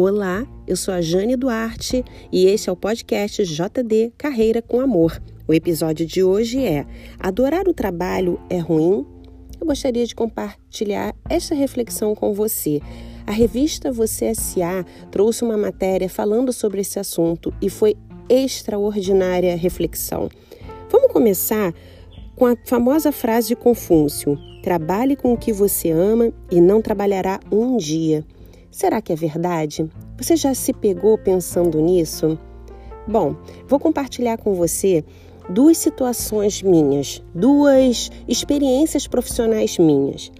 Olá, eu sou a Jane Duarte e este é o podcast JD Carreira com Amor. O episódio de hoje é Adorar o trabalho é ruim? Eu gostaria de compartilhar esta reflexão com você. A revista Você SA trouxe uma matéria falando sobre esse assunto e foi extraordinária reflexão. Vamos começar com a famosa frase de Confúcio: Trabalhe com o que você ama e não trabalhará um dia. Será que é verdade? Você já se pegou pensando nisso? Bom, vou compartilhar com você duas situações minhas, duas experiências profissionais minhas.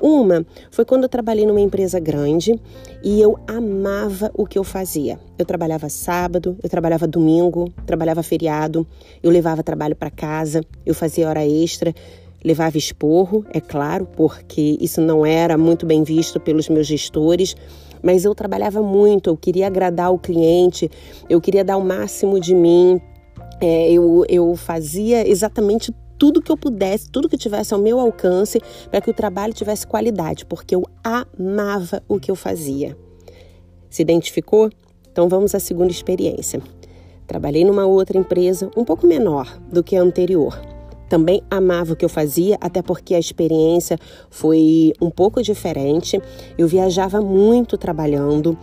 Uma foi quando eu trabalhei numa empresa grande e eu amava o que eu fazia. Eu trabalhava sábado, eu trabalhava domingo, trabalhava feriado, eu levava trabalho para casa, eu fazia hora extra, levava esporro, é claro, porque isso não era muito bem visto pelos meus gestores, mas eu trabalhava muito, eu queria agradar o cliente, eu queria dar o máximo de mim, é, eu, eu fazia exatamente tudo que eu pudesse, tudo que tivesse ao meu alcance para que o trabalho tivesse qualidade, porque eu amava o que eu fazia. Se identificou? Então vamos à segunda experiência. Trabalhei numa outra empresa um pouco menor do que a anterior. Também amava o que eu fazia, até porque a experiência foi um pouco diferente. Eu viajava muito trabalhando,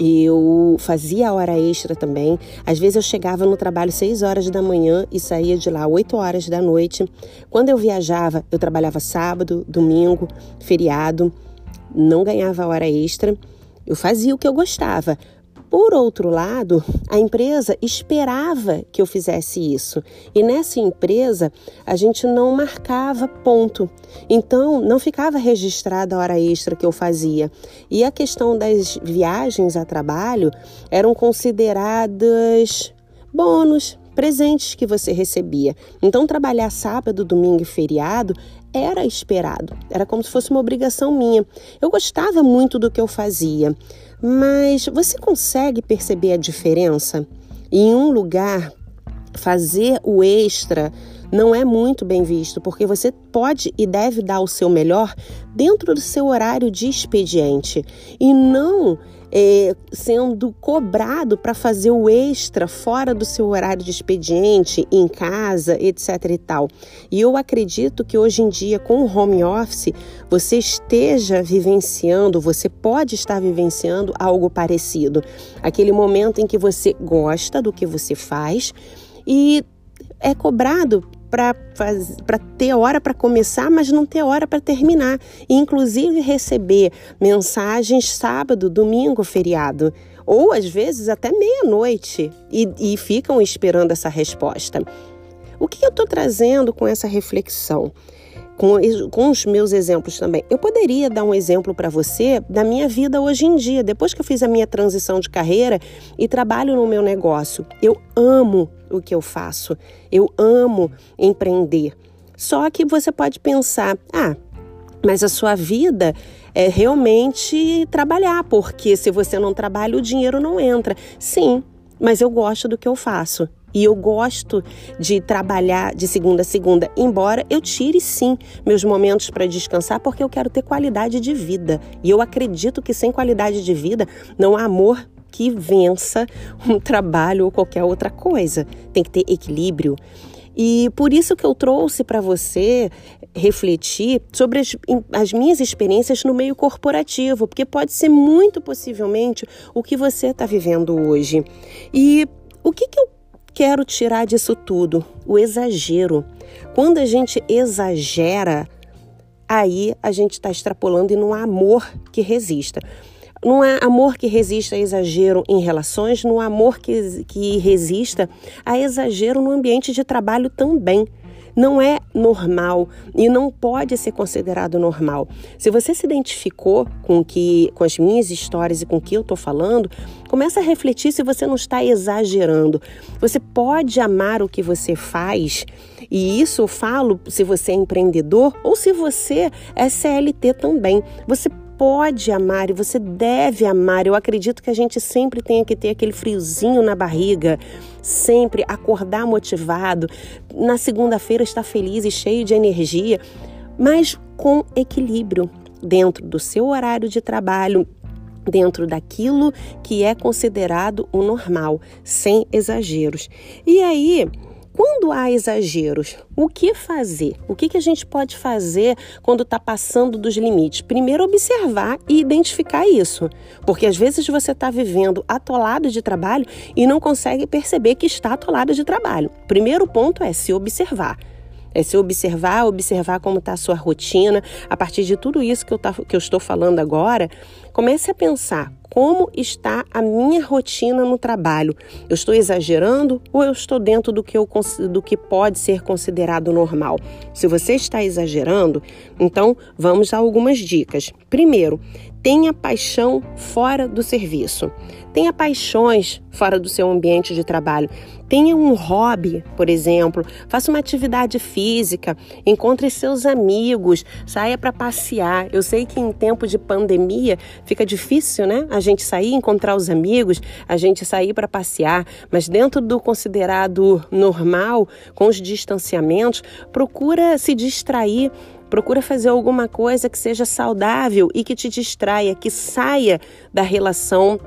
eu fazia hora extra também. Às vezes eu chegava no trabalho 6 horas da manhã e saía de lá 8 horas da noite. Quando eu viajava, eu trabalhava sábado, domingo, feriado, não ganhava hora extra. Eu fazia o que eu gostava, por outro lado, a empresa esperava que eu fizesse isso. E nessa empresa, a gente não marcava ponto. Então, não ficava registrada a hora extra que eu fazia. E a questão das viagens a trabalho eram consideradas bônus, presentes que você recebia. Então, trabalhar sábado, domingo e feriado era esperado, era como se fosse uma obrigação minha. Eu gostava muito do que eu fazia, mas você consegue perceber a diferença? Em um lugar, fazer o extra não é muito bem visto, porque você pode e deve dar o seu melhor dentro do seu horário de expediente e não é, sendo cobrado para fazer o extra fora do seu horário de expediente, em casa, etc e tal. E eu acredito que hoje em dia, com o home office, você esteja vivenciando, você pode estar vivenciando algo parecido. Aquele momento em que você gosta do que você faz e é cobrado para ter hora para começar, mas não ter hora para terminar. E, inclusive receber mensagens sábado, domingo, feriado. Ou às vezes até meia-noite e, e ficam esperando essa resposta. O que eu estou trazendo com essa reflexão? com, com os meus exemplos também. Eu poderia dar um exemplo para você da minha vida hoje em dia, depois que eu fiz a minha transição de carreira e trabalho no meu negócio. Eu amo o que eu faço, eu amo empreender. Só que você pode pensar, ah, mas a sua vida é realmente trabalhar, porque se você não trabalha, o dinheiro não entra. Sim, mas eu gosto do que eu faço. E eu gosto de trabalhar de segunda a segunda, embora eu tire sim meus momentos para descansar, porque eu quero ter qualidade de vida. E eu acredito que sem qualidade de vida não há amor que vença um trabalho ou qualquer outra coisa. Tem que ter equilíbrio. E por isso que eu trouxe para você refletir sobre as, as, minhas experiências no meio corporativo, porque pode ser muito possivelmente o que você está vivendo hoje. E o que, que eu quero tirar disso tudo? O exagero. Quando a gente exagera, aí a gente está extrapolando e não há amor que resista. Não há amor que resista a exagero em relações, não há amor que, que resista a exagero no ambiente de trabalho também não é normal e não pode ser considerado normal. Se você se identificou com que com as minhas histórias e com o que eu estou falando, começa a refletir se você não está exagerando. Você pode amar o que você faz, e isso eu falo se você é empreendedor ou se você é CLT também. Você pode amar e você deve amar. Eu acredito que a gente sempre tenha que ter aquele friozinho na barriga, sempre acordar motivado, na segunda-feira estar feliz e cheio de energia, mas com equilíbrio dentro do seu horário de trabalho, dentro daquilo que é considerado o normal, sem exageros. E aí, quando há exageros, o que fazer? O que, que a gente pode fazer quando está passando dos limites? Primeiro, observar e identificar isso, porque às vezes você está vivendo atolado de trabalho e não consegue perceber que está atolado de trabalho. Primeiro ponto é se observar. É se observar, observar como está a sua rotina. A partir de tudo isso que eu, tá, que eu estou falando agora, comece a pensar como está a minha rotina no trabalho. Eu estou exagerando ou eu estou dentro do que, eu, do que pode ser considerado normal? Se você está exagerando, então vamos a algumas dicas. Primeiro, tenha paixão fora do serviço. Tenha paixões fora do seu ambiente de trabalho. Tenha um hobby, por exemplo. Faça uma atividade física. Encontre seus amigos. Saia para passear. Eu sei que em tempo de pandemia fica difícil, né? A gente sair, encontrar os amigos, a gente sair para passear. Mas dentro do considerado normal, com os distanciamentos, procura se distrair Procura fazer alguma coisa que seja saudável e que te distraia, que saia da relação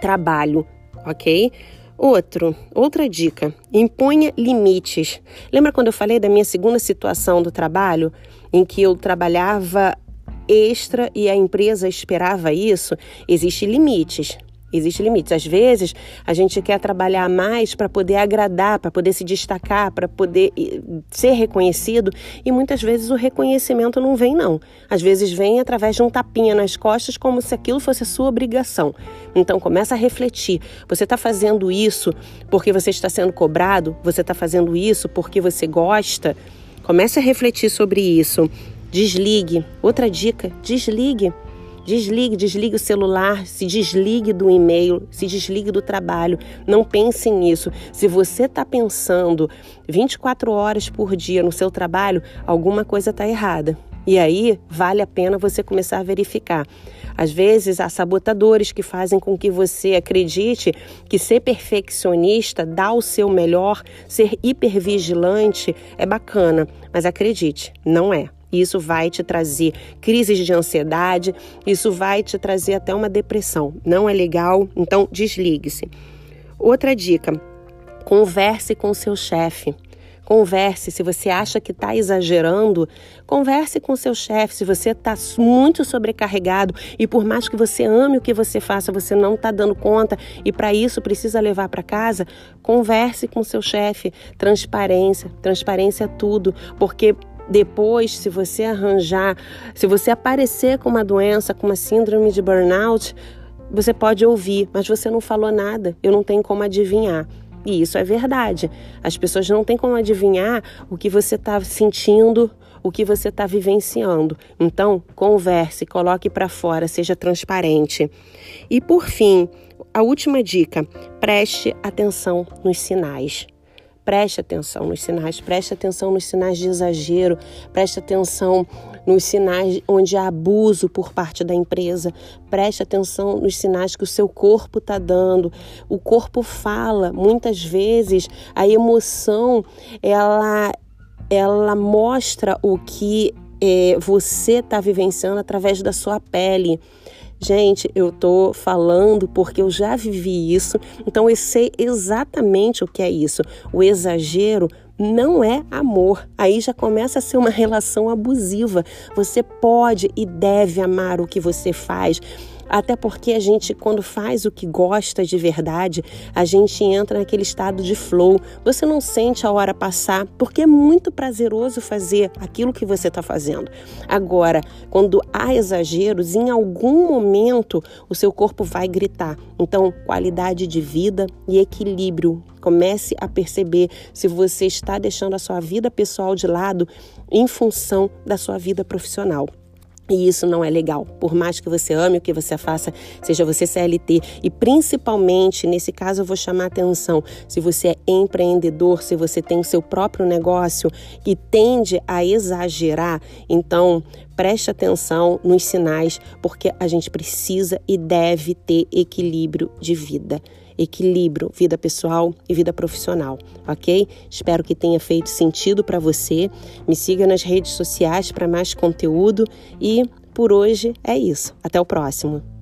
trabalho, ok? Outro, outra dica: imponha limites. Lembra quando eu falei da minha segunda situação do trabalho, em que eu trabalhava extra e a empresa esperava isso? Existem limites. Existem limites. Às vezes, a gente quer trabalhar mais para poder agradar, para poder se destacar, para poder ser reconhecido, e muitas vezes o reconhecimento não vem, não. Às vezes vem através de um tapinha nas costas, como se aquilo fosse a sua obrigação. Então, começa a refletir. Você está fazendo isso porque você está sendo cobrado? Você está fazendo isso porque você gosta? Comece a refletir sobre isso. Desligue. Outra dica: desligue. Desligue, desligue o celular, se desligue do e-mail, se desligue do trabalho. Não pense nisso. Se você está pensando 24 horas por dia no seu trabalho, alguma coisa está errada. E aí vale a pena você começar a verificar. Às vezes há sabotadores que fazem com que você acredite que ser perfeccionista, dar o seu melhor, ser hipervigilante é bacana, mas acredite, não é. Isso vai te trazer crises de ansiedade, isso vai te trazer até uma depressão. Não é legal, então desligue-se. Outra dica: converse com seu chefe. Converse, se você acha que está exagerando, converse com seu chefe. Se você está muito sobrecarregado e por mais que você ame o que você faça, você não está dando conta e para isso precisa levar para casa, converse com seu chefe. Transparência, transparência é tudo, porque depois, se você arranjar, se você aparecer com uma doença, com uma síndrome de burnout, você pode ouvir, mas você não falou nada, eu não tenho como adivinhar. E isso é verdade. As pessoas não têm como adivinhar o que você está sentindo, o que você está vivenciando. Então, converse, coloque para fora, seja transparente. E por fim, a última dica: preste atenção nos sinais. Preste atenção nos sinais, preste atenção nos sinais de exagero, preste atenção nos sinais onde há abuso por parte da empresa, preste atenção nos sinais que o seu corpo está dando. O corpo fala, muitas vezes a emoção ela, ela mostra o que é, você está vivenciando através da sua pele. Gente, eu tô falando porque eu já vivi isso, então eu sei exatamente o que é isso. O exagero não é amor. Aí já começa a ser uma relação abusiva. Você pode e deve amar o que você faz. Até porque a gente, quando faz o que gosta de verdade, a gente entra naquele estado de flow. Você não sente a hora passar, porque é muito prazeroso fazer aquilo que você está fazendo. Agora, quando há exageros, em algum momento o seu corpo vai gritar. Então, qualidade de vida e equilíbrio. Comece a perceber se você está deixando a sua vida pessoal de lado em função da sua vida profissional. E isso não é legal. Por mais que você ame o que você faça, seja você CLT, e principalmente nesse caso eu vou chamar atenção, se você é empreendedor, se você tem o seu próprio negócio e tende a exagerar, então preste atenção nos sinais, porque a gente precisa e deve ter equilíbrio de vida equilíbrio, vida pessoal e vida profissional, ok? Espero que tenha feito sentido para você. Me siga nas redes sociais para mais conteúdo e por hoje é isso. Até o próximo.